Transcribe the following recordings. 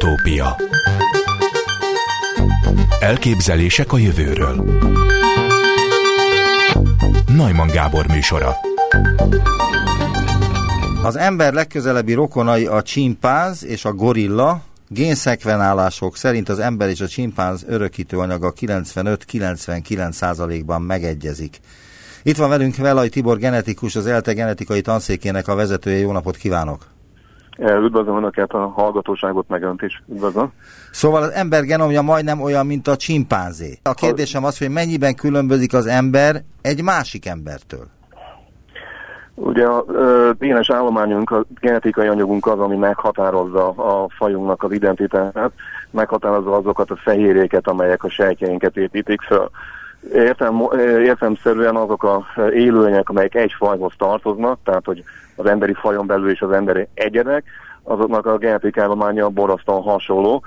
Utópia Elképzelések a jövőről Najman Gábor műsora Az ember legközelebbi rokonai a csimpánz és a gorilla, Génszekvenálások szerint az ember és a csimpánz örökítőanyaga 95-99%-ban megegyezik. Itt van velünk Velaj Tibor genetikus, az ELTE genetikai tanszékének a vezetője. Jó napot kívánok! Üdvözlöm Önöket, a hallgatóságot meg Önt is. Üdvözlöm. Szóval az ember genomja majdnem olyan, mint a csimpánzé. A kérdésem az, hogy mennyiben különbözik az ember egy másik embertől? Ugye a DNS állományunk, a genetikai anyagunk az, ami meghatározza a fajunknak az identitását, meghatározza azokat a fehérjéket, amelyek a sejtjeinket építik föl. Értem, értemszerűen azok a élőlények, amelyek egy fajhoz tartoznak, tehát hogy az emberi fajon belül is az emberi egyedek, azoknak a genetikállománya borzasztóan hasonló.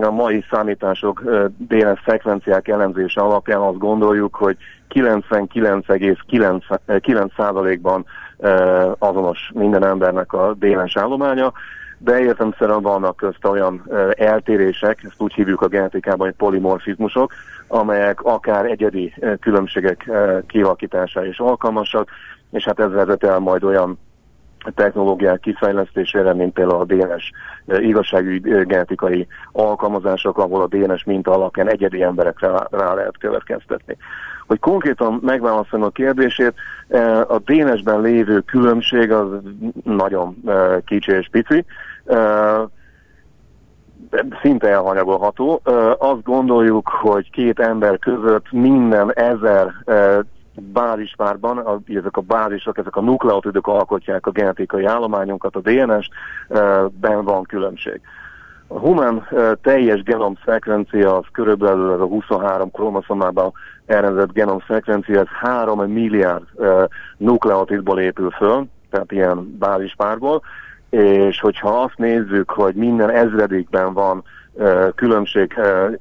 A mai számítások DNS szekvenciák elemzése alapján azt gondoljuk, hogy 99,9%-ban azonos minden embernek a DNS állománya, de értemszerűen vannak közt olyan eltérések, ezt úgy hívjuk a genetikában, hogy polimorfizmusok, amelyek akár egyedi különbségek kialakítására is alkalmasak, és hát ez vezet el majd olyan technológiák kifejlesztésére, mint például a DNS igazságügyi genetikai alkalmazások, ahol a DNS minta alapján egyedi emberekre rá lehet következtetni. Hogy konkrétan megválaszolom a kérdését, a DNS-ben lévő különbség az nagyon kicsi és pici, szinte elhanyagolható. Azt gondoljuk, hogy két ember között minden ezer bázispárban, ezek a bázisok, ezek a nukleotidok alkotják a genetikai állományunkat, a DNS-ben van különbség. A human teljes genom szekvencia az körülbelül ez a 23 kromoszomában elrendezett genom szekvencia, ez 3 milliárd nukleotidból épül föl, tehát ilyen bázispárból, és hogyha azt nézzük, hogy minden ezredikben van különbség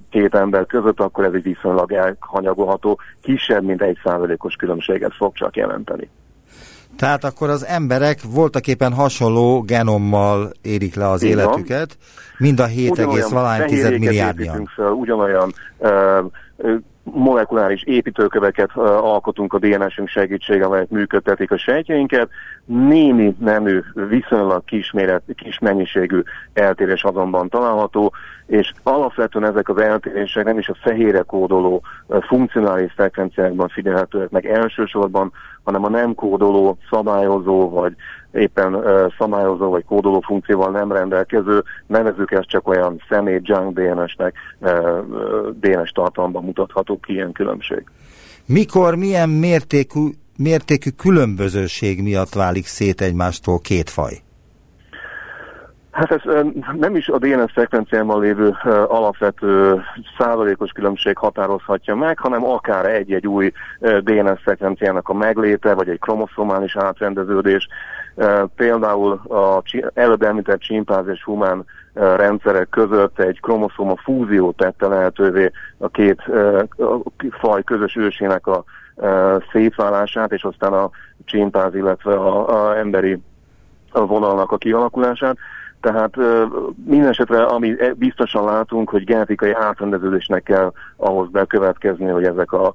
két ember között, akkor ez egy viszonylag elhanyagolható, kisebb, mint egy százalékos különbséget fog csak jelenteni. Tehát akkor az emberek voltaképpen hasonló genommal érik le az Így életüket, mind a 7,1 milliárdnyian. Ugyanolyan uh, molekuláris építőköveket alkotunk a DNS-ünk segítsége, amelyek működtetik a sejtjeinket. Némi nemű, viszonylag kisméret, kis mennyiségű eltérés azonban található, és alapvetően ezek az eltérések nem is a fehére kódoló funkcionális szekvenciákban figyelhetőek meg elsősorban, hanem a nem kódoló, szabályozó vagy éppen uh, szabályozó vagy kódoló funkcióval nem rendelkező, nevezük ezt csak olyan személy junk DNS-nek uh, DNS tartalomban mutatható ki ilyen különbség. Mikor, milyen mértékű, mértékű különbözőség miatt válik szét egymástól két faj? Hát ez nem is a DNS szekvenciában lévő alapvető százalékos különbség határozhatja meg, hanem akár egy-egy új DNS szekvenciának a megléte, vagy egy kromoszomális átrendeződés. Például a előbb említett csimpáz és humán rendszerek között egy kromoszoma fúzió tette lehetővé a két faj közös ősének a szétválását, és aztán a csimpáz, illetve a, a emberi vonalnak a kialakulását. Tehát minden esetre, ami e, biztosan látunk, hogy genetikai átrendeződésnek kell ahhoz bekövetkezni, hogy ezek a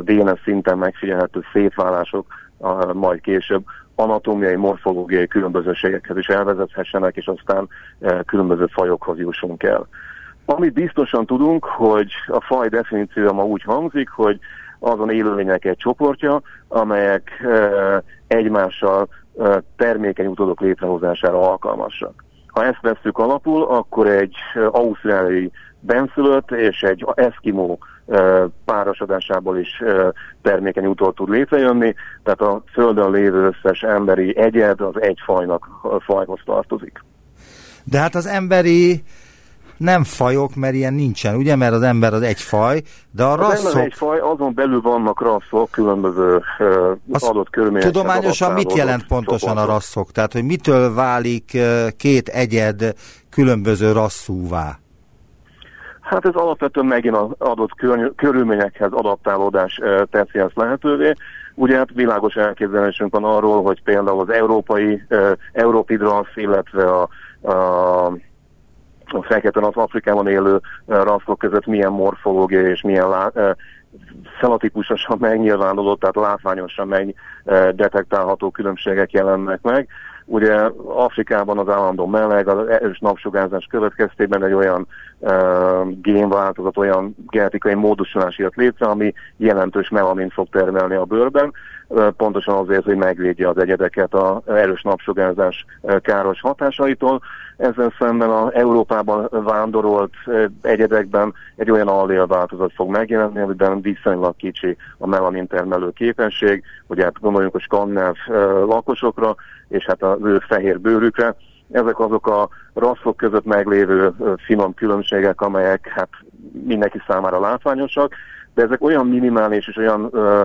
DNS szinten megfigyelhető szétválások majd később anatómiai, morfológiai különbözőségekhez is elvezethessenek, és aztán különböző fajokhoz jussunk el. Amit biztosan tudunk, hogy a faj definíciója ma úgy hangzik, hogy azon élőlények egy csoportja, amelyek egymással termékeny utódok létrehozására alkalmasak. Ha ezt vesszük alapul, akkor egy ausztráliai benszülött és egy eszkimó párosodásából is termékeny utól tud létrejönni, tehát a Földön lévő összes emberi egyed az egy fajnak fajhoz tartozik. De hát az emberi nem fajok, mert ilyen nincsen, ugye? Mert az ember az egy faj, de a rasszok... Az egy faj, azon belül vannak rasszok, különböző uh, adott körülmények. Tudományosan mit jelent pontosan a rasszok? Tehát, hogy mitől válik két egyed különböző rasszúvá? Hát ez alapvetően megint az adott körülményekhez adaptálódás teszi ezt lehetővé. Ugye hát világos elképzelésünk van arról, hogy például az európai Europidrasz, illetve a, a a fekete az Afrikában élő rasszok között milyen morfológia és milyen lá, szelatípusosan megnyilvánuló, tehát látványosan megdetektálható különbségek jelennek meg. Ugye Afrikában az állandó meleg, az erős napsugárzás következtében egy olyan uh, génváltozat, olyan genetikai módosulás jött létre, ami jelentős melanin fog termelni a bőrben, pontosan azért, hogy megvédje az egyedeket az erős napsugárzás káros hatásaitól. Ezzel szemben a Európában vándorolt egyedekben egy olyan allélváltozat fog megjelenni, amiben viszonylag kicsi a melanin termelő képesség, ugye hát gondoljunk a skandináv lakosokra, és hát az ő fehér bőrükre. Ezek azok a rasszok között meglévő finom különbségek, amelyek hát mindenki számára látványosak, de ezek olyan minimális és olyan ö,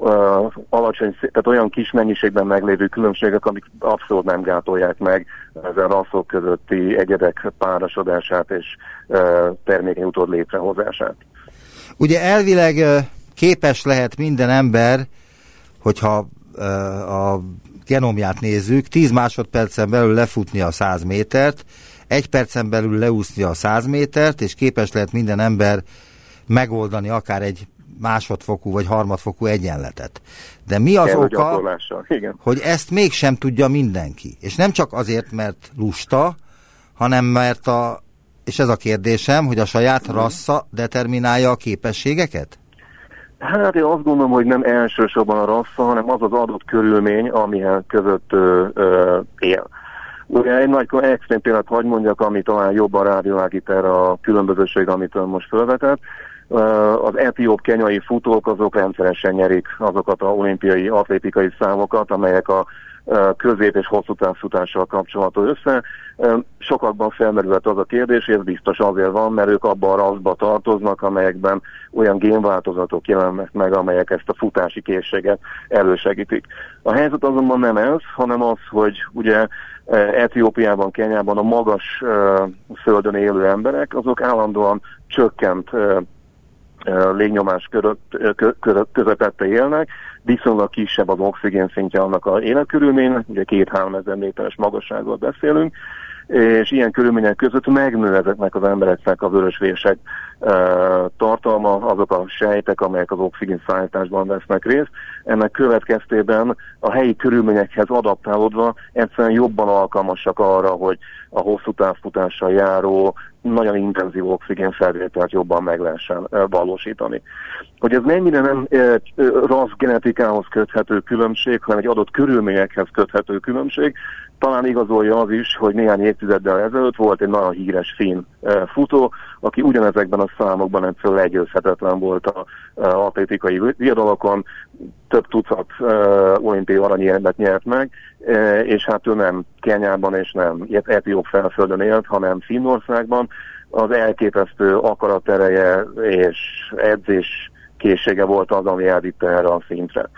ö, alacsony, tehát olyan kis mennyiségben meglévő különbségek, amik abszolút nem gátolják meg ezen rasszok közötti egyedek párosodását és ö, termékeny utód létrehozását. Ugye elvileg képes lehet minden ember, hogyha a genomját nézzük, 10 másodpercen belül lefutni a 100 métert, egy percen belül leúszni a 100 métert, és képes lehet minden ember megoldani akár egy másodfokú vagy harmadfokú egyenletet. De mi az El, oka, Igen. hogy ezt mégsem tudja mindenki? És nem csak azért, mert lusta, hanem mert a, és ez a kérdésem, hogy a saját rassza determinálja a képességeket? Hát én azt gondolom, hogy nem elsősorban a rassza, hanem az az adott körülmény, amilyen között ö, ö, él. Ugye egy nagy extrém példát hagy mondjak, ami talán jobban rávilágít erre a különbözőség, amit ön most felvetett. Az etióp kenyai futók azok rendszeresen nyerik azokat a olimpiai atlétikai számokat, amelyek a közép- és hosszú távfutással kapcsolatos össze. Sokakban felmerült az a kérdés, és ez biztos azért van, mert ők abban a raszba tartoznak, amelyekben olyan génváltozatok jelennek meg, amelyek ezt a futási készséget elősegítik. A helyzet azonban nem ez, hanem az, hogy ugye Etiópiában, Kenyában a magas földön élő emberek, azok állandóan csökkent légnyomás közepette élnek, viszonylag kisebb az oxigén szintje annak a életkörülménynek, ugye két-három ezer méteres magasságról beszélünk, és ilyen körülmények között megnő ezeknek az embereknek a vörösvések tartalma, azok a sejtek, amelyek az oxigén szállításban vesznek részt. Ennek következtében a helyi körülményekhez adaptálódva egyszerűen jobban alkalmasak arra, hogy a hosszú távfutással járó, nagyon intenzív oxigénfelvételt jobban meg lehessen valósítani. Hogy ez mennyire nem rassz genetikához köthető különbség, hanem egy adott körülményekhez köthető különbség, talán igazolja az is, hogy néhány évtizeddel ezelőtt volt egy nagyon híres finn futó, aki ugyanezekben a számokban egyszerűen legyőzhetetlen volt a atlétikai viadalokon, több tucat olimpiai aranyérmet nyert meg, és hát ő nem Kenyában és nem Etióp felföldön élt, hanem Finnországban. Az elképesztő akaratereje és edzés készsége volt az, ami elvitte erre a szintre.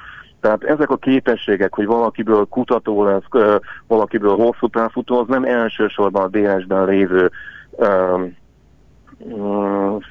Tehát ezek a képességek, hogy valakiből kutató lesz, valakiből hosszú távfutó, az nem elsősorban a DS-ben lévő um,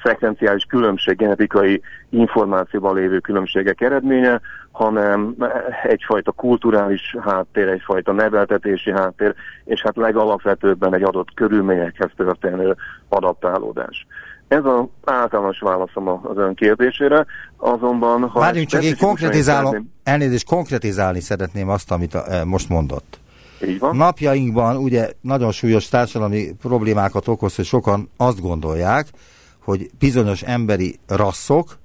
szekvenciális különbség, genetikai információban lévő különbségek eredménye, hanem egyfajta kulturális háttér, egyfajta neveltetési háttér, és hát legalapvetőbben egy adott körülményekhez történő adaptálódás. Ez az általános válaszom az ön kérdésére, azonban... Ha Várjunk csak, én konkretizálom, szeretném... elnézést, konkretizálni szeretném azt, amit a, e, most mondott. Így van. Napjainkban ugye nagyon súlyos társadalmi problémákat okoz, hogy sokan azt gondolják, hogy bizonyos emberi rasszok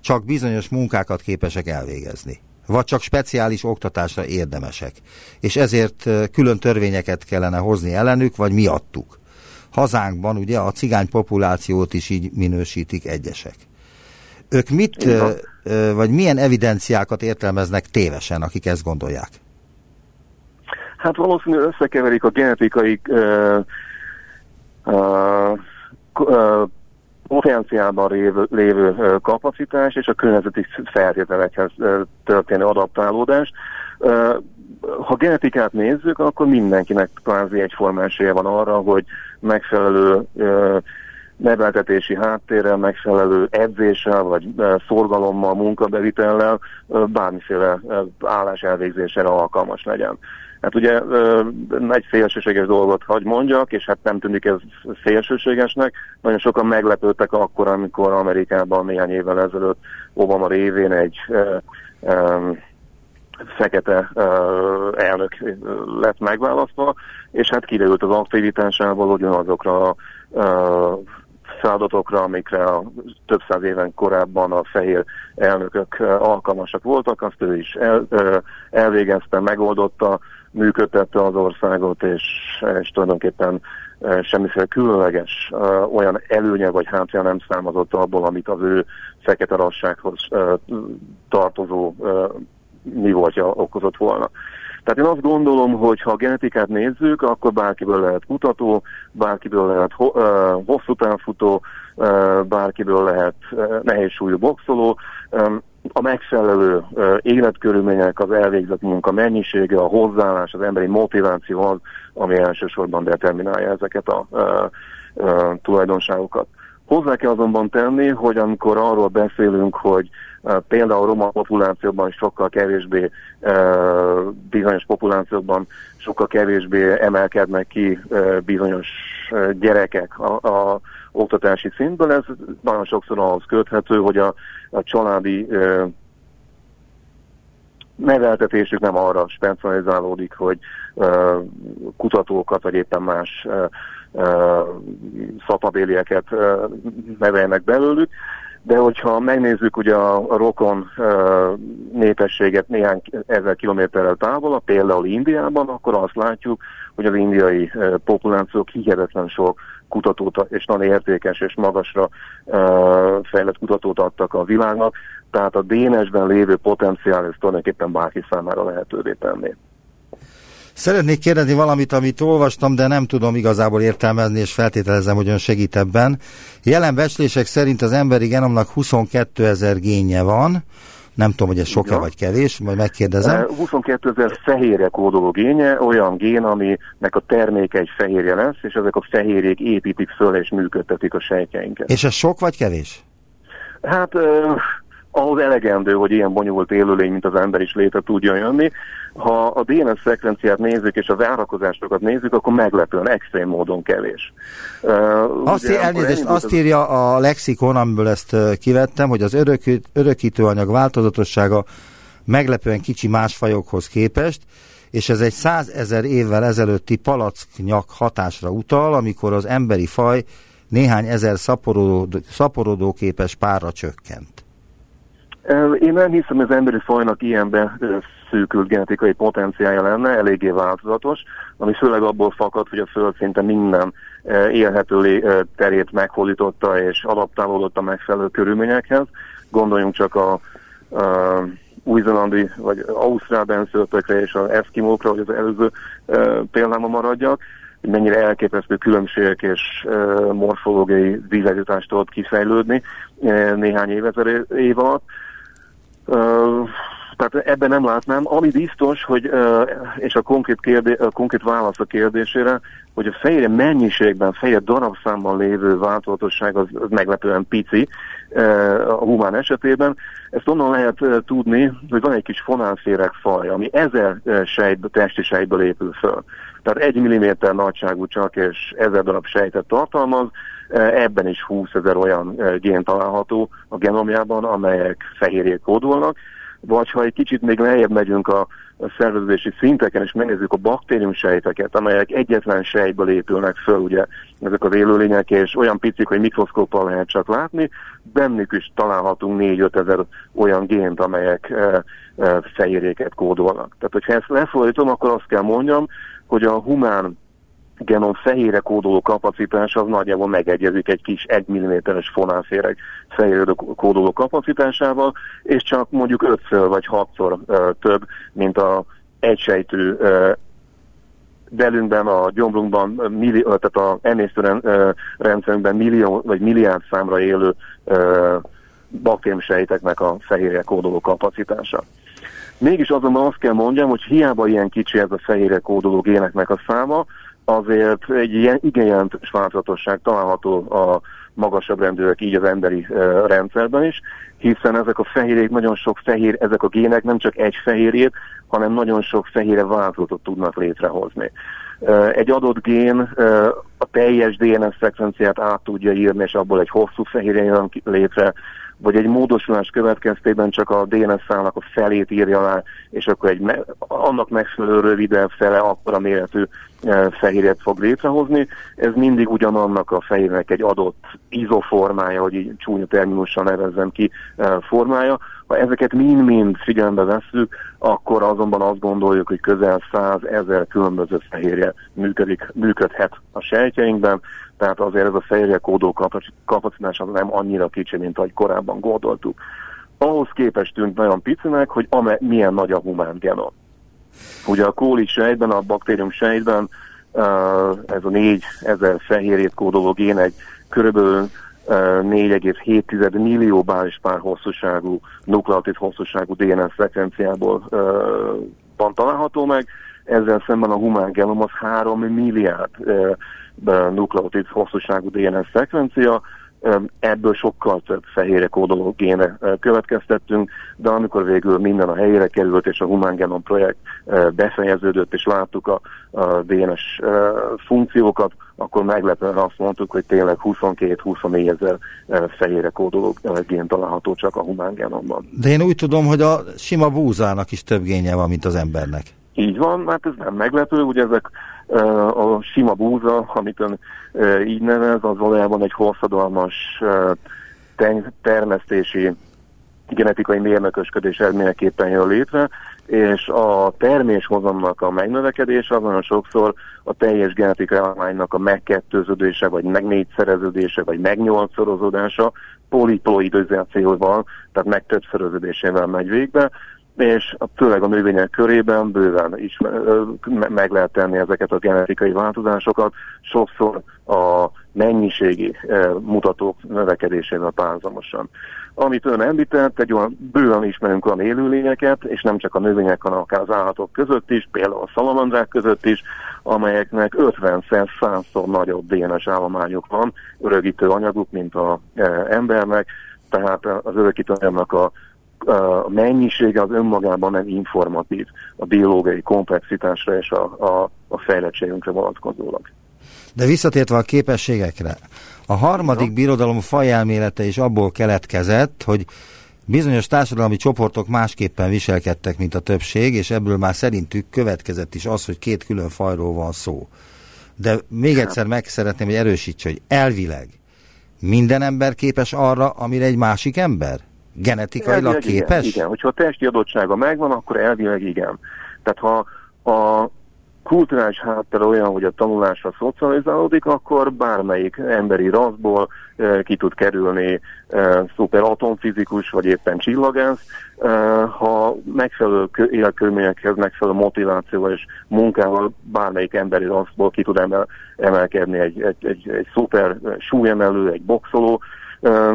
csak bizonyos munkákat képesek elvégezni vagy csak speciális oktatásra érdemesek. És ezért e, külön törvényeket kellene hozni ellenük, vagy miattuk hazánkban ugye a cigány populációt is így minősítik egyesek. Ők mit, vagy milyen evidenciákat értelmeznek tévesen, akik ezt gondolják? Hát valószínűleg összekeverik a genetikai uh, potenciálban lévő, lévő kapacitás és a környezeti feltételekhez történő adaptálódás ha genetikát nézzük, akkor mindenkinek kvázi egyformán esélye van arra, hogy megfelelő neveltetési háttérrel, megfelelő edzéssel, vagy szorgalommal, munkabevitellel bármiféle állás elvégzésére alkalmas legyen. Hát ugye egy szélsőséges dolgot hagy mondjak, és hát nem tűnik ez szélsőségesnek. Nagyon sokan meglepődtek akkor, amikor Amerikában néhány évvel ezelőtt Obama révén egy fekete uh, elnök lett megválasztva, és hát kiderült az aktivitásából ugyanazokra a uh, feladatokra, amikre a több száz éven korábban a fehér elnökök alkalmasak voltak, azt ő is el, elvégezte, megoldotta, működtette az országot, és, és tulajdonképpen semmiféle különleges olyan előnye vagy hátja nem számozott abból, amit az ő fekete rassághoz tartozó mi voltja okozott volna. Tehát én azt gondolom, hogy ha a genetikát nézzük, akkor bárkiből lehet kutató, bárkiből lehet ho, hosszú távfutó, bárkiből lehet uh, nehéz súlyú boxoló. A megfelelő életkörülmények, az elvégzett munka mennyisége, a hozzáállás, az emberi motiváció az, ami elsősorban determinálja ezeket a tulajdonságokat. Hozzá kell azonban tenni, hogy amikor arról beszélünk, hogy Például a roma populációban sokkal kevésbé, bizonyos populációkban sokkal kevésbé emelkednek ki bizonyos gyerekek a, a oktatási szintből. Ez nagyon sokszor ahhoz köthető, hogy a, a családi neveltetésük nem arra specializálódik, hogy kutatókat, vagy éppen más uh, szapabélieket nevelnek belőlük, de hogyha megnézzük ugye a, rokon népességet néhány ezer kilométerrel távol, például Indiában, akkor azt látjuk, hogy az indiai populációk hihetetlen sok kutatót és nagyon értékes és magasra uh, fejlett kutatót adtak a világnak, tehát a DNS-ben lévő potenciál ez tulajdonképpen bárki számára lehetővé tenni. Szeretnék kérdezni valamit, amit olvastam, de nem tudom igazából értelmezni, és feltételezem, hogy ön segít ebben. Jelen becslések szerint az emberi genomnak 22 ezer génje van, nem tudom, hogy ez sok-e ja. vagy kevés, majd megkérdezem. 22 ezer fehérje kódoló génje, olyan gén, aminek a terméke egy fehérje lesz, és ezek a fehérjék építik föl és működtetik a sejtjeinket. És ez sok vagy kevés? Hát uh, ahhoz elegendő, hogy ilyen bonyolult élőlény, mint az ember is létre tudjon jönni. Ha a DNS szekvenciát nézzük és a várakozásokat nézzük, akkor meglepően extrém módon kevés. Uh, azt, ugye, elnézést, azt az... írja a lexikon, amiből ezt kivettem, hogy az örökít, örökítőanyag változatossága meglepően kicsi más fajokhoz képest, és ez egy százezer évvel ezelőtti palacknyak hatásra utal, amikor az emberi faj néhány ezer szaporodó, szaporodóképes párra csökkent. Én nem hiszem, hogy az emberi fajnak ilyenben szűkült genetikai potenciája lenne, eléggé változatos, ami főleg abból fakad, hogy a Föld szinte minden élhető terét meghódította és adaptálódott a megfelelő körülményekhez. Gondoljunk csak a, a új-zélandi vagy ausztrál benszülöttekre és az eszkimókra, hogy az előző e, példáma maradjak, hogy mennyire elképesztő különbségek és morfológiai vízegyütást tudott kifejlődni e, néhány évezer év alatt Um. Tehát ebben nem látnám. Ami biztos, hogy, és a konkrét, kérdé, a konkrét válasz a kérdésére, hogy a fehérje mennyiségben, fehérje darabszámban lévő változatosság az, az meglepően pici a humán esetében. Ezt onnan lehet tudni, hogy van egy kis fonálféreg faj, ami ezer sejt, testi sejtből épül föl. Tehát egy milliméter nagyságú csak, és ezer darab sejtet tartalmaz, Ebben is 20 ezer olyan gén található a genomjában, amelyek fehérjét kódolnak, vagy ha egy kicsit még lejjebb megyünk a, a szerveződési szinteken, és megnézzük a baktérium sejteket, amelyek egyetlen sejtből épülnek föl, ugye ezek az élőlények, és olyan picik, hogy mikroszkóppal lehet csak látni, bennük is találhatunk 4-5 ezer olyan gént, amelyek e, e, fehérjéket kódolnak. Tehát, hogyha ezt lefordítom, akkor azt kell mondjam, hogy a humán genom fehére kódoló kapacitás az nagyjából megegyezik egy kis 1 mm-es fonálféreg fehére kódoló kapacitásával, és csak mondjuk 5 vagy 6-szor uh, több, mint a egysejtő uh, belünkben, a gyomrunkban, milli, tehát a emésztőrendszerünkben millió vagy milliárd számra élő baktériumsejteknek a fehérje kódoló kapacitása. Mégis azonban azt kell mondjam, hogy hiába ilyen kicsi ez a fehérje kódoló géneknek a száma, azért egy ilyen igen jelentős változatosság található a magasabb rendőrök így az emberi uh, rendszerben is, hiszen ezek a fehérjék, nagyon sok fehér, ezek a gének nem csak egy fehérjét, hanem nagyon sok fehére változatot tudnak létrehozni. Egy adott gén a teljes DNS szekvenciát át tudja írni, és abból egy hosszú fehérje jön létre, vagy egy módosulás következtében csak a DNS számnak a felét írja le, és akkor egy me- annak megfelelő rövidebb fele akkora méretű fehérjet fog létrehozni. Ez mindig ugyanannak a fehérnek egy adott izoformája, hogy így csúnya terminussal nevezzem ki formája. Ha ezeket mind-mind figyelembe vesszük, akkor azonban azt gondoljuk, hogy közel 100 ezer különböző fehérje működik, működhet a sejtjeinkben, tehát azért ez a fehérje kódó kapacitás nem annyira kicsi, mint ahogy korábban gondoltuk. Ahhoz képest tűnt nagyon picinek, hogy ame, milyen nagy a humán genom. Ugye a kóli sejtben, a baktérium sejtben ez a 4000 fehérjét kódoló gén egy körülbelül 4,7 millió bázispár hosszúságú, nukleotid hosszúságú DNS szekvenciából van található meg, ezzel szemben a humán genom az 3 milliárd nukleotid hosszúságú DNS szekvencia, ebből sokkal több fehérre kódoló géne következtettünk, de amikor végül minden a helyére került, és a Human Genome projekt befejeződött, és láttuk a, a DNS funkciókat, akkor meglepően azt mondtuk, hogy tényleg 22-24 ezer fehérre kódoló gén található csak a Human Genomban. De én úgy tudom, hogy a sima búzának is több génje van, mint az embernek. Így van, hát ez nem meglepő, ugye ezek a sima búza, amit ön így nevez, az valójában egy hosszadalmas termesztési genetikai mérnökösködés eredményeképpen jön létre, és a terméshozamnak a megnövekedése az nagyon sokszor a teljes genetikai állománynak a megkettőződése, vagy megnégyszereződése, vagy megnyolcszorozódása poliploidizációval, tehát megtöbbszöröződésével megy végbe, és főleg a növények körében bőven is meg lehet tenni ezeket a genetikai változásokat, sokszor a mennyiségi mutatók növekedésével párhuzamosan. Amit ön említett, egy olyan bőven ismerünk olyan élőlényeket, és nem csak a növények, hanem akár az állatok között is, például a szalamandrák között is, amelyeknek 50-szer, 100-szor nagyobb DNS állományuk van, örökítő anyaguk, mint az embernek, tehát az örökítő anyagnak a a mennyisége az önmagában nem informatív a biológiai komplexitásra és a, a, a fejlettségünkre vonatkozólag. De visszatértve a képességekre, a harmadik birodalom fajelmélete is abból keletkezett, hogy bizonyos társadalmi csoportok másképpen viselkedtek, mint a többség, és ebből már szerintük következett is az, hogy két külön fajról van szó. De még egyszer meg szeretném, hogy erősítse, hogy elvileg minden ember képes arra, amire egy másik ember? Genetikailag elvileg képes? Igen, igen, hogyha a testi adottsága megvan, akkor elvileg igen. Tehát ha a kulturális háttere olyan, hogy a tanulásra szocializálódik, akkor bármelyik emberi raszból e, ki tud kerülni e, szuper atomfizikus, vagy éppen csillagász, e, ha megfelelő életkörülményekhez, megfelelő motivációval és munkával bármelyik emberi raszból ki tud emel, emelkedni egy, egy, egy, egy szuper súlyemelő, egy boxoló, e,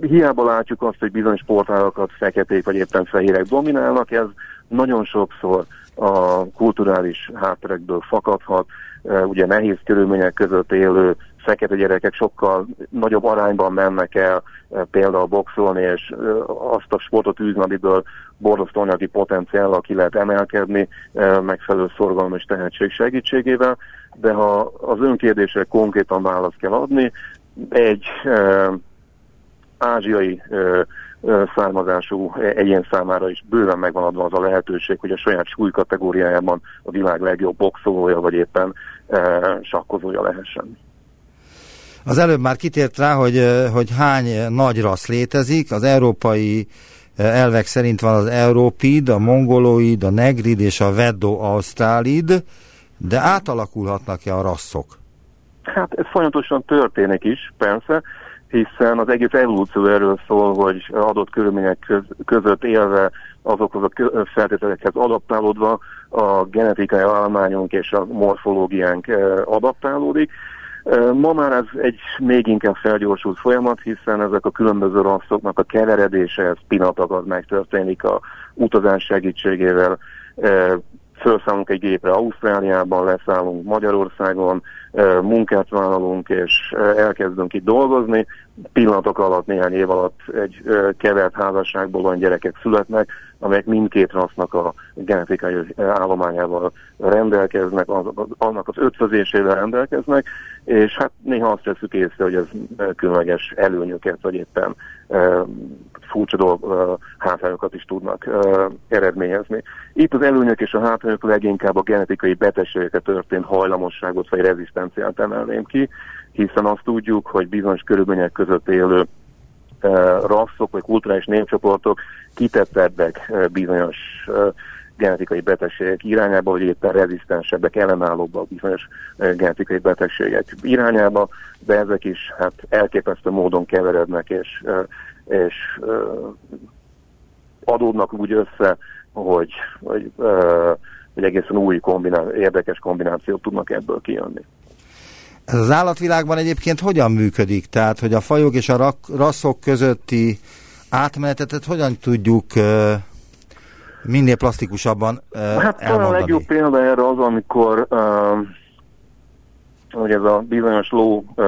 hiába látjuk azt, hogy bizonyos sportágakat feketék vagy éppen fehérek dominálnak, ez nagyon sokszor a kulturális hátterekből fakadhat, ugye nehéz körülmények között élő fekete gyerekek sokkal nagyobb arányban mennek el például boxolni, és azt a sportot űzni, amiből borzasztó anyagi potenciállal ki lehet emelkedni megfelelő szorgalom és tehetség segítségével, de ha az önkérdésre konkrétan választ kell adni, egy ázsiai ö, ö, származású egyén számára is bőven megvan adva az a lehetőség, hogy a saját súly kategóriájában a világ legjobb boxolója, vagy éppen ö, sakkozója lehessen. Az előbb már kitért rá, hogy, hogy hány nagy rassz létezik. Az európai elvek szerint van az Európid, a Mongoloid, a Negrid és a Veddo Australid, de átalakulhatnak-e a rasszok? Hát ez folyamatosan történik is, persze hiszen az egész evolúció erről szól, hogy adott körülmények között élve azokhoz a feltételekhez adaptálódva a genetikai állományunk és a morfológiánk adaptálódik. Ma már ez egy még inkább felgyorsult folyamat, hiszen ezek a különböző rasszoknak a keveredése, ez pillanatokat megtörténik a utazás segítségével, felszállunk egy gépre Ausztráliában, leszállunk Magyarországon, munkát vállalunk, és elkezdünk itt dolgozni. Pillanatok alatt, néhány év alatt egy kevert házasságból olyan gyerekek születnek, amelyek mindkét rassznak a genetikai állományával rendelkeznek, annak az ötvözésével rendelkeznek, és hát néha azt veszük észre, hogy ez különleges előnyöket, vagy éppen furcsa dolg, hátrányokat is tudnak eredményezni. Itt az előnyök és a hátrányok leginkább a genetikai betegségeket történt hajlamosságot vagy rezisztenciát emelném ki, hiszen azt tudjuk, hogy bizonyos körülmények között élő rasszok vagy kulturális népcsoportok kitettebbek bizonyos genetikai betegségek irányába, vagy éppen rezisztensebbek, ellenállóbbak bizonyos genetikai betegségek irányába, de ezek is hát elképesztő módon keverednek, és, és adódnak úgy össze, hogy, hogy, hogy egészen új kombinál, érdekes kombinációt tudnak ebből kijönni. Ez az állatvilágban egyébként hogyan működik? Tehát, hogy a fajok és a rasszok közötti átmenetet hogyan tudjuk minél plastikusabban Hát elmondani. a legjobb példa erre az, amikor uh, hogy ez a bizonyos ló uh,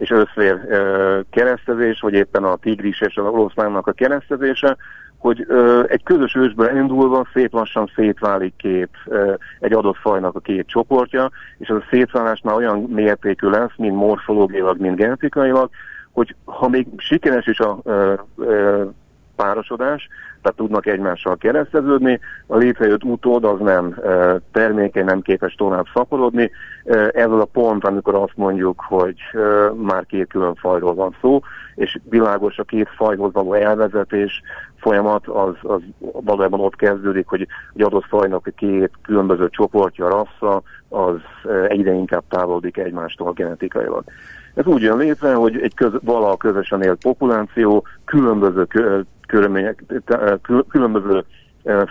és összvér uh, keresztezés, vagy éppen a tigris és a oroszlánnak a keresztezése, hogy egy közös ősből indulva szép lassan szétválik két, egy adott fajnak a két csoportja, és ez a szétválás már olyan mértékű lesz, mint morfológiailag, mint genetikailag, hogy ha még sikeres is a párosodás, tehát tudnak egymással kereszteződni. A létrejött utód az nem e, termékeny, nem képes tovább szaporodni. E, ez az a pont, amikor azt mondjuk, hogy e, már két külön fajról van szó, és világos a két fajhoz való elvezetés folyamat, az, az valójában ott kezdődik, hogy egy adott fajnak a két különböző csoportja, rassza, az egyre inkább távolodik egymástól genetikailag. Ez úgy jön létre, hogy egy köz, valaha közösen élt populáció különböző körülmények, különböző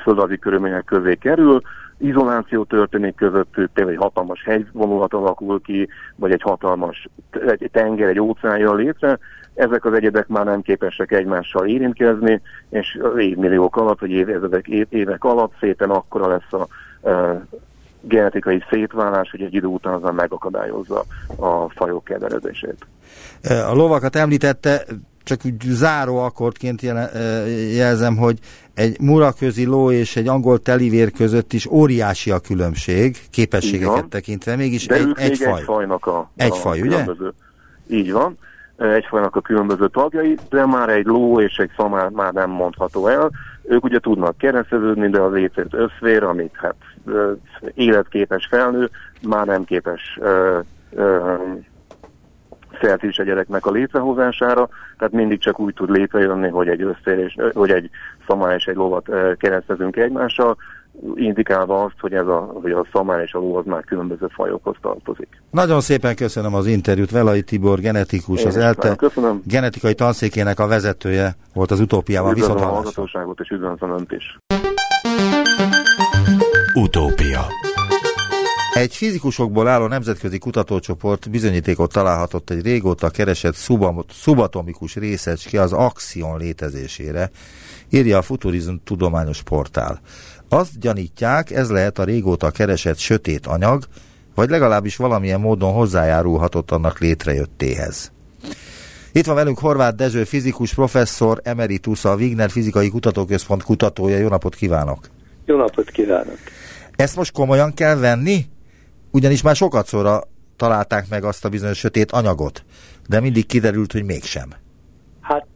földrajzi körülmények közé kerül, izoláció történik közöttük, például egy hatalmas hegyvonulat alakul ki, vagy egy hatalmas egy tenger, egy óceán jön létre, ezek az egyedek már nem képesek egymással érintkezni, és évmilliók alatt, vagy évezredek, évek alatt szépen akkora lesz a e, genetikai szétválás, hogy egy idő után azon megakadályozza a fajok keveredését. A lovakat említette, csak úgy záró akkordként jelzem, hogy egy muraközi ló és egy angol telivér között is óriási a különbség, képességeket tekintve, mégis De egy, egy faj. egy fajnak a, egy a faj, ugye? Így van. Egy fajnak a különböző tagjai, de már egy ló és egy szamár már nem mondható el. Ők ugye tudnak kereszteződni, de az étszert összvér, amit hát életképes felnő, már nem képes szertés a gyereknek a létrehozására, tehát mindig csak úgy tud létrejönni, hogy egy összérés, hogy egy szamár és egy lovat keresztezünk egymással, indikálva azt, hogy, ez a, hogy a szamár és a ló az már különböző fajokhoz tartozik. Nagyon szépen köszönöm az interjút. Velai Tibor, genetikus, Én az ELTE köszönöm. genetikai tanszékének a vezetője volt az utópiában. Viszont a hallgatóságot és üdvözlöm Önt is. Egy fizikusokból álló nemzetközi kutatócsoport bizonyítékot találhatott egy régóta keresett szubatomikus részecske az axion létezésére, írja a Futurizm tudományos portál. Azt gyanítják, ez lehet a régóta keresett sötét anyag, vagy legalábbis valamilyen módon hozzájárulhatott annak létrejöttéhez. Itt van velünk Horváth Dezső, fizikus professzor emeritus, a Wigner Fizikai Kutatóközpont kutatója. Jó napot kívánok! Jó napot kívánok! Ezt most komolyan kell venni? Ugyanis már sokat szóra találták meg azt a bizonyos sötét anyagot, de mindig kiderült, hogy mégsem. Hát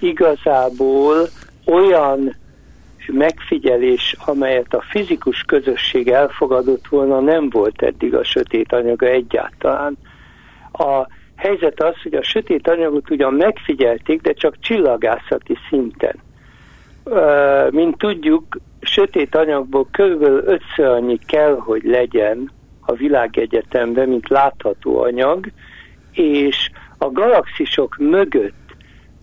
igazából olyan megfigyelés, amelyet a fizikus közösség elfogadott volna, nem volt eddig a sötét anyaga egyáltalán. A helyzet az, hogy a sötét anyagot ugyan megfigyelték, de csak csillagászati szinten. Mint tudjuk, sötét anyagból körülbelül ötször annyi kell, hogy legyen a világegyetemben, mint látható anyag, és a galaxisok mögött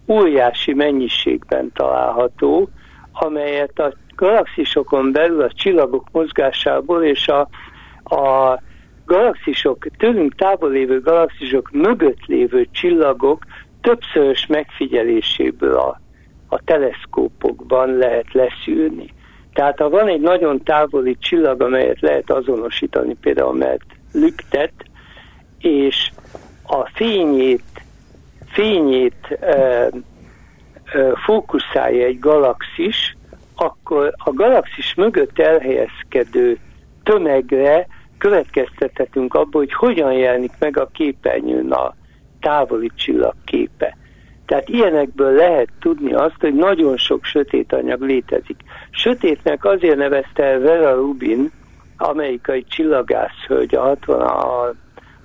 óriási mennyiségben található, amelyet a galaxisokon belül a csillagok mozgásából és a, a galaxisok, tőlünk távol lévő galaxisok mögött lévő csillagok többszörös megfigyeléséből a, a teleszkópokban lehet leszűrni. Tehát ha van egy nagyon távoli csillag, amelyet lehet azonosítani, például mert lüktet, és a fényét, fényét e, e, fókuszálja egy galaxis, akkor a galaxis mögött elhelyezkedő tömegre következtethetünk abból, hogy hogyan jelenik meg a képernyőn a távoli csillag képe. Tehát ilyenekből lehet tudni azt, hogy nagyon sok sötét anyag létezik. Sötétnek azért nevezte el Vera Rubin, amerikai csillagászhölgy a 60, a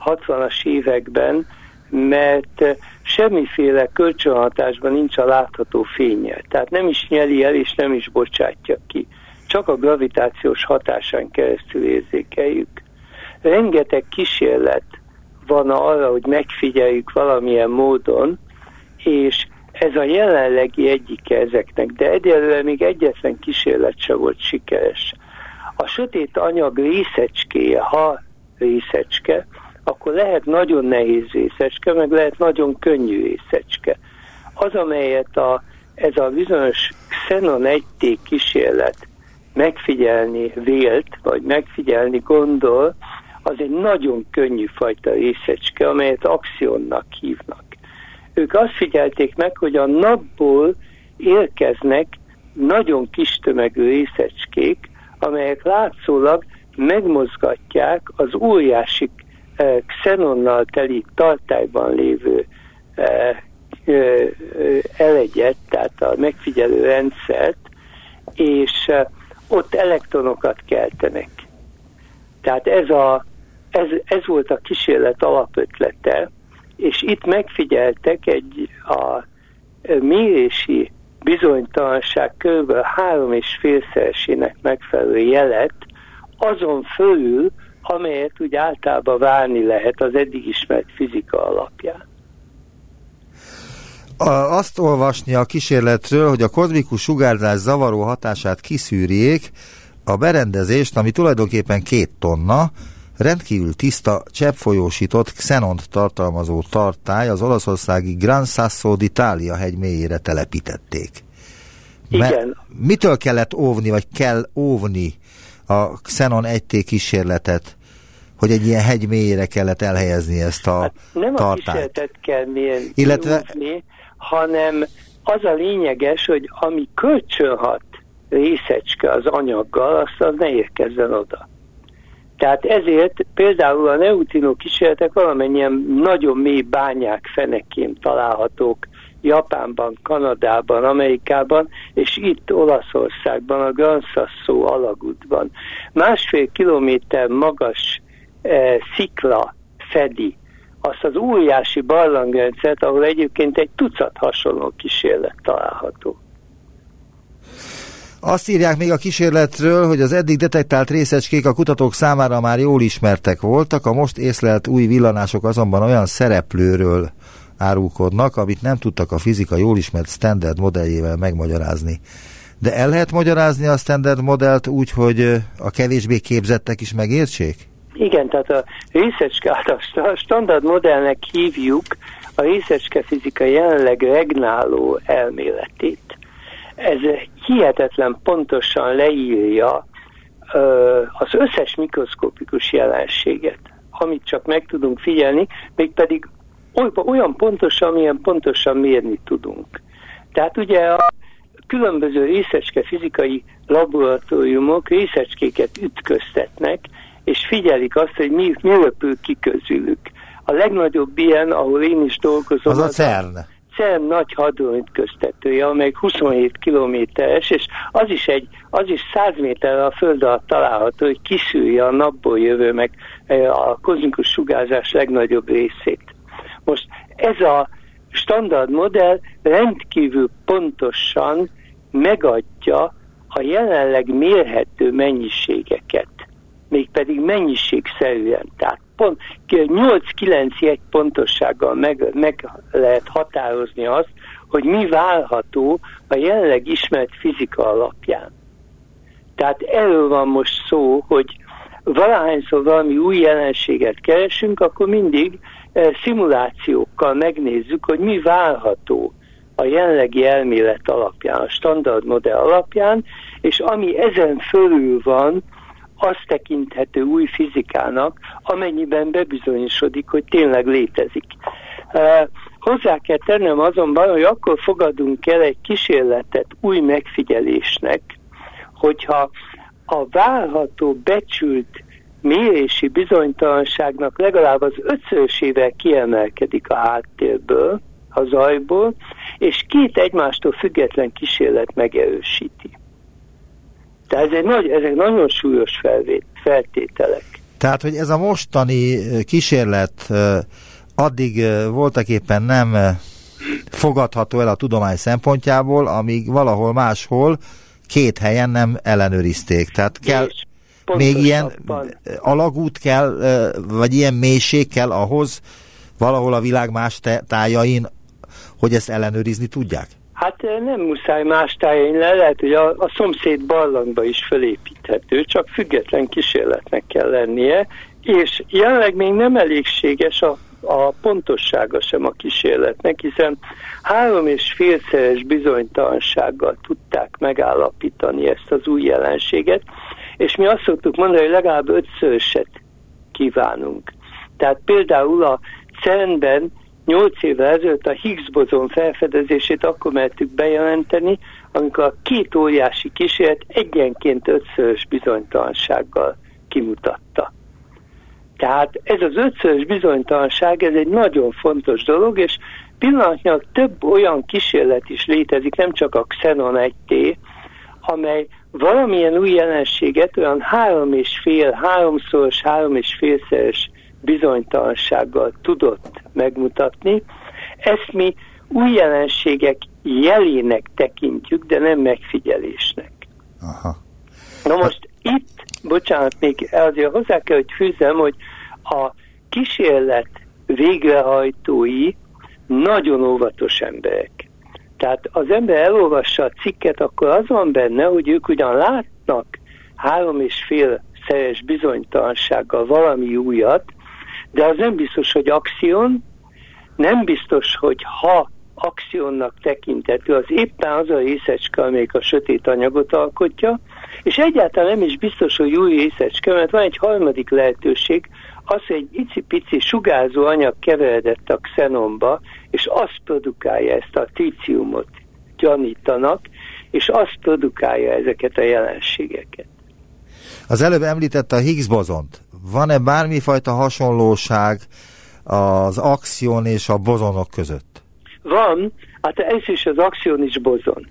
60-as években, mert semmiféle kölcsönhatásban nincs a látható fényel. Tehát nem is nyeli el, és nem is bocsátja ki. Csak a gravitációs hatásán keresztül érzékeljük. Rengeteg kísérlet van arra, hogy megfigyeljük valamilyen módon, és ez a jelenlegi egyike ezeknek, de egyelőre még egyetlen kísérlet se volt sikeres. A sötét anyag részecskéje, ha részecske, akkor lehet nagyon nehéz részecske, meg lehet nagyon könnyű részecske. Az, amelyet a, ez a bizonyos Xenon 1T kísérlet megfigyelni vélt, vagy megfigyelni gondol, az egy nagyon könnyű fajta részecske, amelyet axionnak hívnak. Ők azt figyelték meg, hogy a napból érkeznek nagyon kis tömegű részecskék, amelyek látszólag megmozgatják az óriási eh, xenonnal teli tartályban lévő eh, eh, elegyet, tehát a megfigyelő rendszert, és ott elektronokat keltenek. Tehát ez, a, ez, ez volt a kísérlet alapötlete, és itt megfigyeltek egy a mérési bizonytalanság kb. három és félszeresének megfelelő jelet, azon fölül, amelyet úgy általában várni lehet az eddig ismert fizika alapján. A, azt olvasni a kísérletről, hogy a kozmikus sugárzás zavaró hatását kiszűrjék, a berendezést, ami tulajdonképpen két tonna, rendkívül tiszta, cseppfolyósított xenont tartalmazó tartály az olaszországi Gran Sasso d'Italia hegy mélyére telepítették. Igen. mitől kellett óvni, vagy kell óvni a Xenon 1T kísérletet, hogy egy ilyen hegy mélyére kellett elhelyezni ezt a hát nem tartályt? Nem a kísérletet kell mérni, Illetve... óvni, hanem az a lényeges, hogy ami kölcsönhat részecske az anyaggal, azt az ne érkezzen oda. Tehát ezért például a neutrino kísérletek valamennyien nagyon mély bányák fenekén találhatók Japánban, Kanadában, Amerikában, és itt Olaszországban, a Gran Sasso alagútban. Másfél kilométer magas eh, szikla fedi azt az óriási barlangrendszert, ahol egyébként egy tucat hasonló kísérlet található. Azt írják még a kísérletről, hogy az eddig detektált részecskék a kutatók számára már jól ismertek voltak, a most észlelt új villanások azonban olyan szereplőről árulkodnak, amit nem tudtak a fizika jól ismert standard modelljével megmagyarázni. De el lehet magyarázni a standard modellt úgy, hogy a kevésbé képzettek is megértsék? Igen, tehát a részecske, a standard modellnek hívjuk a részecske fizika jelenleg regnáló elméletét ez hihetetlen pontosan leírja az összes mikroszkopikus jelenséget, amit csak meg tudunk figyelni, mégpedig olyan pontosan, amilyen pontosan mérni tudunk. Tehát ugye a különböző részecske fizikai laboratóriumok részecskéket ütköztetnek, és figyelik azt, hogy mi, mi röpül ki közülük. A legnagyobb ilyen, ahol én is dolgozom, az, az a CERN. A CERN nagy hadronütköztetője, amely 27 kilométeres, és az is, egy, az is 100 méterre a föld alatt található, hogy kiszűrje a napból jövő meg e, a kozmikus sugárzás legnagyobb részét. Most ez a standard modell rendkívül pontosan megadja a jelenleg mérhető mennyiségeket, mégpedig mennyiségszerűen. Tehát pont 8-9 jegy pontossággal meg, meg lehet határozni azt, hogy mi válható a jelenleg ismert fizika alapján. Tehát erről van most szó, hogy valahányszor valami új jelenséget keresünk, akkor mindig e, szimulációkkal megnézzük, hogy mi válható a jelenlegi elmélet alapján, a standard modell alapján, és ami ezen fölül van, az tekinthető új fizikának, amennyiben bebizonyosodik, hogy tényleg létezik. Hozzá kell tennem azonban, hogy akkor fogadunk el egy kísérletet új megfigyelésnek, hogyha a várható becsült mérési bizonytalanságnak legalább az ötszörösével kiemelkedik a háttérből, a zajból, és két egymástól független kísérlet megerősíti. Tehát ez egy nagy, ezek nagyon súlyos felvét, feltételek. Tehát, hogy ez a mostani kísérlet addig voltak éppen nem fogadható el a tudomány szempontjából, amíg valahol máshol két helyen nem ellenőrizték. Tehát kell, még ilyen alagút kell, vagy ilyen mélység kell ahhoz, valahol a világ más tájain, hogy ezt ellenőrizni tudják? Hát nem muszáj más tájain le, lehet, hogy a, a szomszéd barlangba is felépíthető, csak független kísérletnek kell lennie, és jelenleg még nem elégséges a, a pontossága sem a kísérletnek, hiszen három és félszeres bizonytalansággal tudták megállapítani ezt az új jelenséget, és mi azt szoktuk mondani, hogy legalább ötszöröset kívánunk. Tehát például a CERN-ben 8 évvel ezelőtt a Higgs bozon felfedezését akkor mertük bejelenteni, amikor a két óriási kísérlet egyenként ötszörös bizonytalansággal kimutatta. Tehát ez az ötszörös bizonytalanság, ez egy nagyon fontos dolog, és pillanatnyilag több olyan kísérlet is létezik, nem csak a Xenon 1T, amely valamilyen új jelenséget olyan három és fél, háromszoros, három és félszeres bizonytalansággal tudott megmutatni. Ezt mi új jelenségek jelének tekintjük, de nem megfigyelésnek. Aha. Na most itt, bocsánat, még azért hozzá kell, hogy fűzem, hogy a kísérlet végrehajtói nagyon óvatos emberek. Tehát az ember elolvassa a cikket, akkor az van benne, hogy ők ugyan látnak három és fél szeres bizonytalansággal valami újat, de az nem biztos, hogy akción, nem biztos, hogy ha akciónnak tekintető, az éppen az a részecske, amelyik a sötét anyagot alkotja, és egyáltalán nem is biztos, hogy új részecske, mert van egy harmadik lehetőség, az, hogy egy icipici sugárzó anyag keveredett a xenomba, és azt produkálja ezt a tríciumot, gyanítanak, és azt produkálja ezeket a jelenségeket. Az előbb említette a Higgs bozont. Van-e bármifajta hasonlóság az axion és a bozonok között? Van, hát ez is az axion is bozon.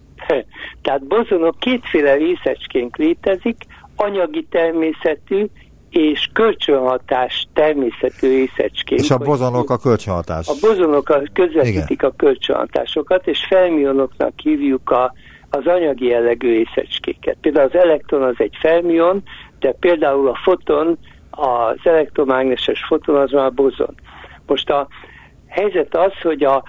Tehát bozonok kétféle részecskénk létezik, anyagi természetű és kölcsönhatás természetű részecskénk. És a bozonok a kölcsönhatás. A bozonok közvetítik a kölcsönhatásokat, és felmionoknak hívjuk a, az anyagi jellegű részecskéket. Például az elektron az egy fermion, de például a foton, az elektromágneses foton az már bozon. Most a helyzet az, hogy a,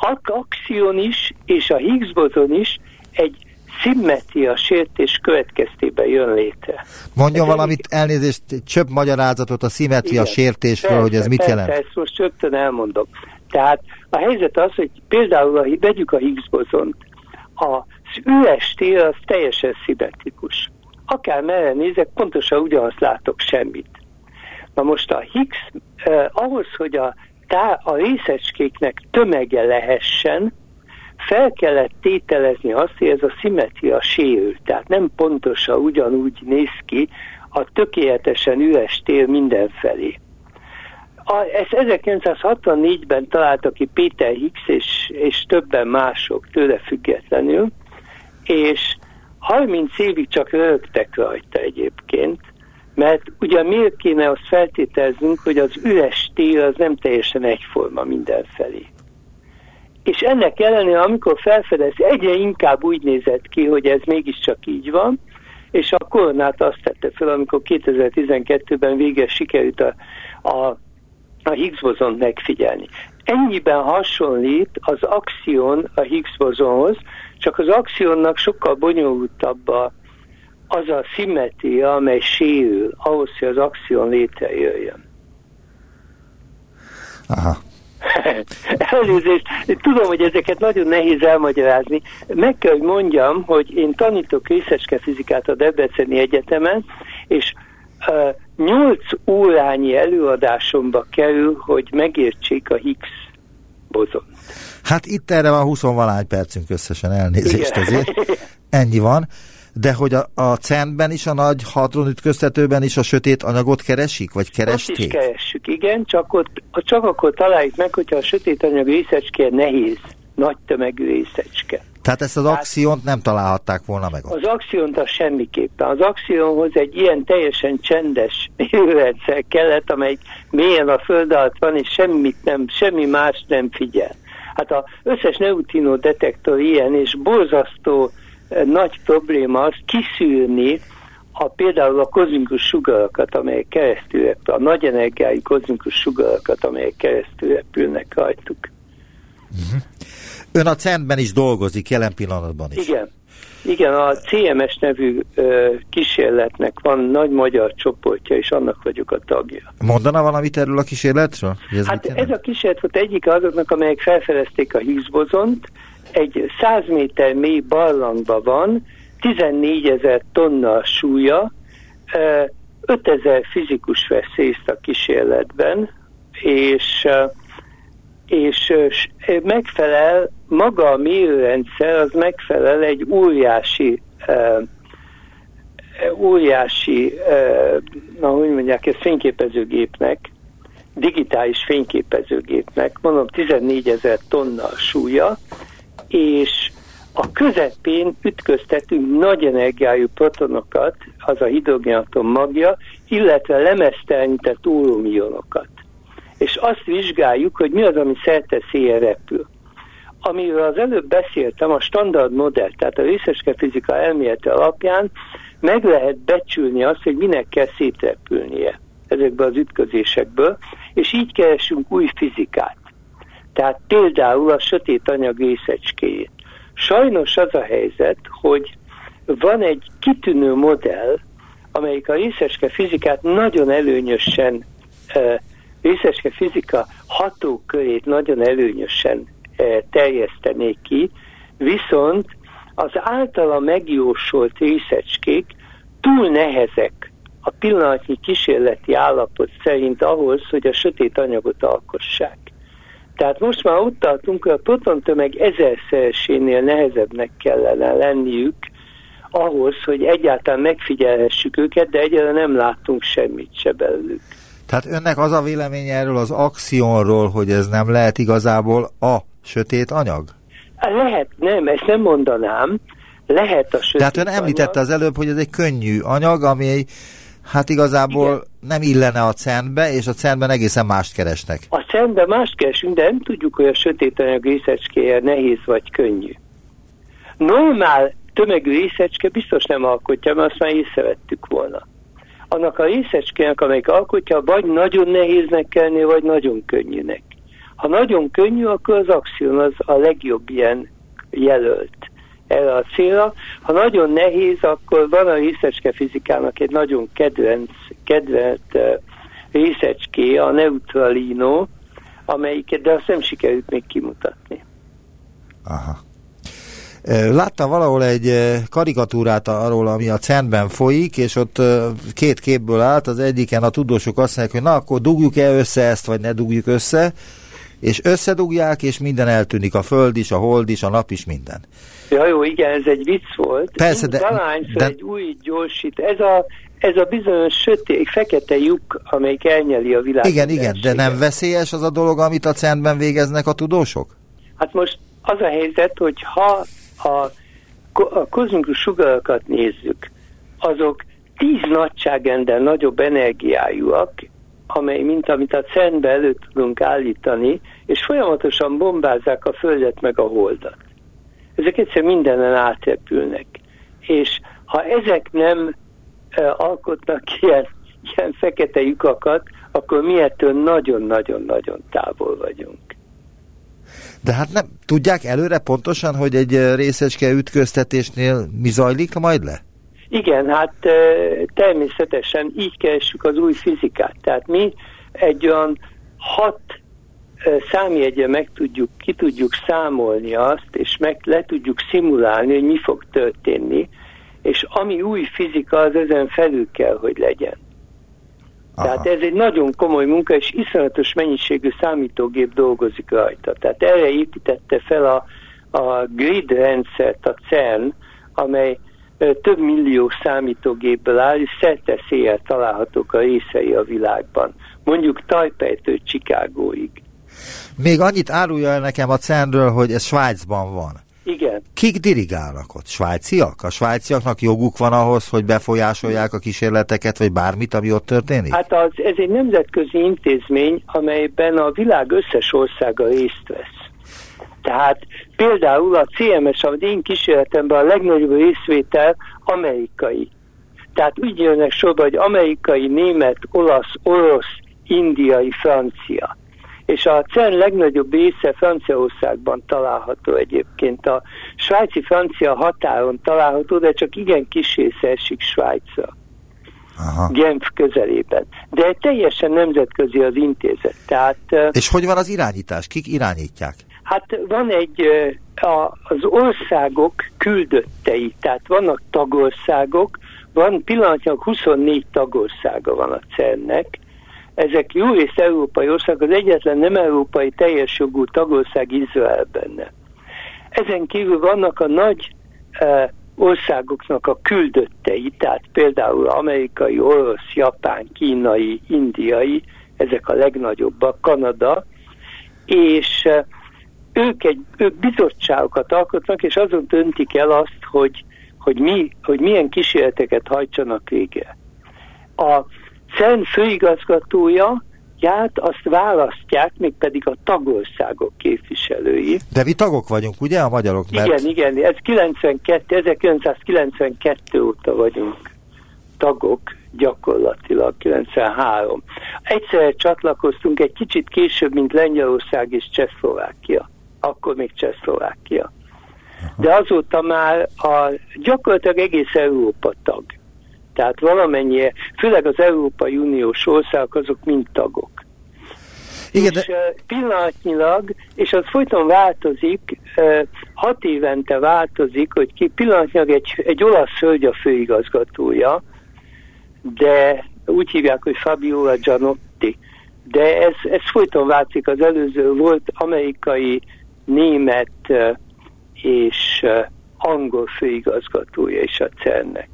az axion is és a Higgs bozon is egy szimmetria sértés következtében jön létre. Mondjon Ez valamit, egy... elnézést, csöbb magyarázatot a szimmetria sértésről, hogy ez mit persze, jelent? ezt most rögtön elmondom. Tehát a helyzet az, hogy például a, vegyük a Higgs bozont, az üres tér az teljesen szimmetrikus. Akár merre nézek, pontosan ugyanazt látok semmit. Na most a Higgs, eh, ahhoz, hogy a, tá, a részecskéknek tömege lehessen, fel kellett tételezni azt, hogy ez a szimetria sérül, tehát nem pontosan ugyanúgy néz ki a tökéletesen üres tér mindenfelé. A, ezt 1964-ben találta ki Péter Higgs és, és többen mások tőle függetlenül, és 30 évig csak rögtek rajta egyébként, mert ugye miért kéne azt feltételeznünk, hogy az üres tér az nem teljesen egyforma mindenfelé és ennek ellenére, amikor felfedez, egyre inkább úgy nézett ki, hogy ez mégiscsak így van, és a koronát azt tette fel, amikor 2012-ben véges sikerült a, a, a Higgs bozont megfigyelni. Ennyiben hasonlít az axion a Higgs bozonhoz, csak az axionnak sokkal bonyolultabb a, az a szimmetria, amely sérül ahhoz, hogy az axion létrejöjjön. Aha. Elnézést, tudom, hogy ezeket nagyon nehéz elmagyarázni. Meg kell, hogy mondjam, hogy én tanítok részecske fizikát a Debreceni Egyetemen, és uh, 8 órányi előadásomba kerül, hogy megértsék a Higgs bozon. Hát itt erre van 20 valány percünk összesen elnézést Igen. ezért. Ennyi van. De hogy a, a CERN-ben is, a nagy hadronütköztetőben is a sötét anyagot keresik, vagy keresték? Azt is keressük, igen, csak, ott, csak akkor találjuk meg, hogyha a sötét anyag részecske nehéz, nagy tömegű részecske. Tehát ezt az Tehát, axiont nem találhatták volna meg ott. Az axiont az semmiképpen. Az axionhoz egy ilyen teljesen csendes mérőrendszer kellett, amely mélyen a föld alatt van, és semmit nem, semmi más nem figyel. Hát az összes neutrino detektor ilyen, és borzasztó nagy probléma az kiszűrni a, például a kozmikus sugarakat, amelyek keresztül a nagy energiájú kozmikus sugarakat, amelyek keresztül repülnek rajtuk. Uh-huh. Ön a CERN-ben is dolgozik jelen pillanatban is. Igen. Igen, a CMS nevű ö, kísérletnek van nagy magyar csoportja, és annak vagyok a tagja. Mondana valamit erről a kísérletről? Ez hát ez a kísérlet volt egyik azoknak, amelyek felfedezték a Higgs bozont, egy 100 méter mély barlangban van, 14 ezer tonna súlya, 5000 fizikus vesz részt a kísérletben, és, és megfelel, maga a mérőrendszer az megfelel egy óriási óriási, na hogy mondják, ez fényképezőgépnek, digitális fényképezőgépnek, mondom 14 ezer tonna súlya, és a közepén ütköztetünk nagy energiájú protonokat, az a hidrogénatom magja, illetve lemeztelenített órumionokat. És azt vizsgáljuk, hogy mi az, ami szerteszélyen repül. Amiről az előbb beszéltem, a standard modell, tehát a részeske fizika elmélete alapján meg lehet becsülni azt, hogy minek kell szétrepülnie ezekből az ütközésekből, és így keresünk új fizikát. Tehát például a sötét anyag részecskéjét. Sajnos az a helyzet, hogy van egy kitűnő modell, amelyik a részecske fizikát nagyon előnyösen, részecske fizika hatókörét nagyon előnyösen terjesztenék ki, viszont az általa megjósolt részecskék túl nehezek a pillanatnyi kísérleti állapot szerint ahhoz, hogy a sötét anyagot alkossák. Tehát most már ott tartunk, hogy a protontömeg ezerszeresénél nehezebbnek kellene lenniük ahhoz, hogy egyáltalán megfigyelhessük őket, de egyáltalán nem látunk semmit se belőlük. Tehát önnek az a véleménye erről az akciónról, hogy ez nem lehet igazából a sötét anyag? Lehet, nem, ezt nem mondanám. Lehet a sötét Tehát ön említette anyag. az előbb, hogy ez egy könnyű anyag, ami hát igazából Igen. nem illene a CERN-be, és a CERN-ben egészen mást keresnek. A CERN-ben mást keresünk, de nem tudjuk, hogy a sötét anyag részecskéje nehéz vagy könnyű. Normál tömegű részecske biztos nem alkotja, mert azt már észrevettük volna. Annak a részecskének, amelyik alkotja, vagy nagyon nehéznek kellene, vagy nagyon könnyűnek. Ha nagyon könnyű, akkor az axion az a legjobb ilyen jelölt erre a célra. Ha nagyon nehéz, akkor van a részecske fizikának egy nagyon kedvenc, kedvelt uh, részecské, a neutralino, amelyiket, de azt nem sikerült még kimutatni. Aha. Láttam valahol egy karikatúrát arról, ami a CERN-ben folyik, és ott két képből állt, az egyiken a tudósok azt mondják, hogy na akkor dugjuk-e össze ezt, vagy ne dugjuk össze, és összedugják, és minden eltűnik, a föld is, a hold is, a nap is, minden. Ja, jó, igen, ez egy vicc volt. Persze, de... de... egy új gyorsít. Ez a, ez a bizonyos sötét, fekete lyuk, amelyik elnyeli a világ. Igen, igen, de nem veszélyes az a dolog, amit a cent végeznek a tudósok? Hát most az a helyzet, hogy ha a, a kozmikus sugarakat nézzük, azok tíz nagyságrendel nagyobb energiájúak, amely, mint amit a cent elő tudunk állítani, és folyamatosan bombázzák a Földet meg a Holdat ezek egyszer mindenen átrepülnek. És ha ezek nem e, alkotnak ilyen, ilyen fekete lyukakat, akkor mi ettől nagyon-nagyon-nagyon távol vagyunk. De hát nem tudják előre pontosan, hogy egy részecske ütköztetésnél mi zajlik majd le? Igen, hát természetesen így keresjük az új fizikát. Tehát mi egy olyan hat számjegye meg tudjuk, ki tudjuk számolni azt, és meg le tudjuk szimulálni, hogy mi fog történni, és ami új fizika, az ezen felül kell, hogy legyen. Aha. Tehát ez egy nagyon komoly munka, és iszonyatos mennyiségű számítógép dolgozik rajta. Tehát erre építette fel a, a grid rendszert a CERN, amely több millió számítógépből áll, és szerte széjjel találhatók a részei a világban. Mondjuk Tajpejtől Csikágóig. Még annyit árulja el nekem a CERN-ről, hogy ez Svájcban van. Igen. Kik dirigálnak ott? Svájciak? A svájciaknak joguk van ahhoz, hogy befolyásolják a kísérleteket, vagy bármit, ami ott történik? Hát az, ez egy nemzetközi intézmény, amelyben a világ összes országa részt vesz. Tehát például a CMS, amit én kísérletemben a legnagyobb részvétel amerikai. Tehát úgy jönnek sorba, hogy amerikai, német, olasz, orosz, indiai, francia és a CERN legnagyobb része Franciaországban található egyébként. A svájci-francia határon található, de csak igen kis része esik Svájcra. Aha. Genf közelében. De teljesen nemzetközi az intézet. Tehát, és hogy van az irányítás? Kik irányítják? Hát van egy, a, az országok küldöttei, tehát vannak tagországok, van pillanatnyilag 24 tagországa van a CERN-nek, ezek jó és európai ország, az egyetlen nem európai teljes jogú tagország Izrael benne. Ezen kívül vannak a nagy e, országoknak a küldöttei, tehát például amerikai, orosz, japán, kínai, indiai, ezek a legnagyobbak, Kanada, és e, ők, egy, ők bizottságokat alkotnak, és azon döntik el azt, hogy, hogy, mi, hogy milyen kísérleteket hajtsanak végre. A CERN főigazgatója ját azt választják, mégpedig a tagországok képviselői. De mi tagok vagyunk, ugye, a magyarok? Mert... Igen, igen, ez 92, 1992 óta vagyunk tagok, gyakorlatilag 93. Egyszerre csatlakoztunk egy kicsit később, mint Lengyelország és Csehszlovákia. Akkor még Csehszlovákia. De azóta már a, gyakorlatilag egész Európa tag. Tehát valamennyi, főleg az Európai Uniós országok, azok mind tagok. Igen, és de... pillanatnyilag, és az folyton változik, hat évente változik, hogy ki pillanatnyilag egy, egy olasz hölgy a főigazgatója, de úgy hívják, hogy Fabiola Gianotti. De ez, ez folyton változik, az előző volt amerikai, német és angol főigazgatója is a CERN-nek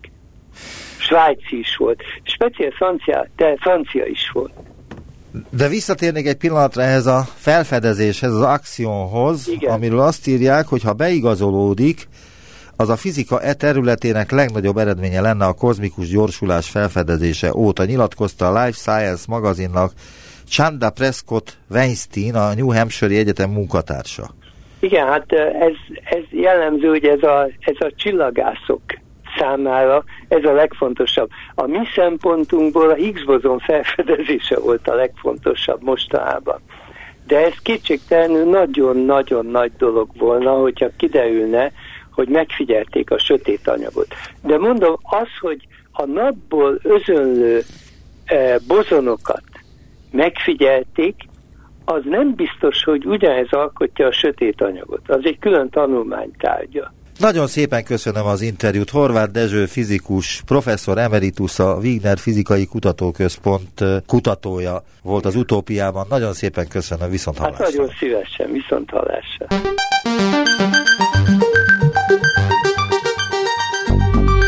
svájci is volt, speciál francia, de francia is volt. De visszatérnék egy pillanatra ehhez a felfedezéshez, az akcióhoz, amiről azt írják, hogy ha beigazolódik, az a fizika e területének legnagyobb eredménye lenne a kozmikus gyorsulás felfedezése óta, nyilatkozta a Life Science magazinnak Chanda Prescott Weinstein, a New Hampshire Egyetem munkatársa. Igen, hát ez, ez jellemző, hogy ez a, ez a csillagászok számára ez a legfontosabb. A mi szempontunkból a Higgs bozon felfedezése volt a legfontosabb mostanában. De ez kétségtelenül nagyon-nagyon nagy dolog volna, hogyha kiderülne, hogy megfigyelték a sötét anyagot. De mondom, az, hogy a napból özönlő e, bozonokat megfigyelték, az nem biztos, hogy ugyanez alkotja a sötét anyagot. Az egy külön tanulmánytárgya. Nagyon szépen köszönöm az interjút. Horváth Dezső fizikus, professzor emeritus, a Wigner Fizikai Kutatóközpont kutatója volt az utópiában. Nagyon szépen köszönöm, viszont hallásra. Hát nagyon szívesen, viszont hallásra.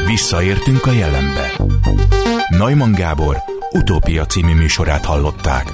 Visszaértünk a jelenbe. Neumann Gábor utópia című műsorát hallották.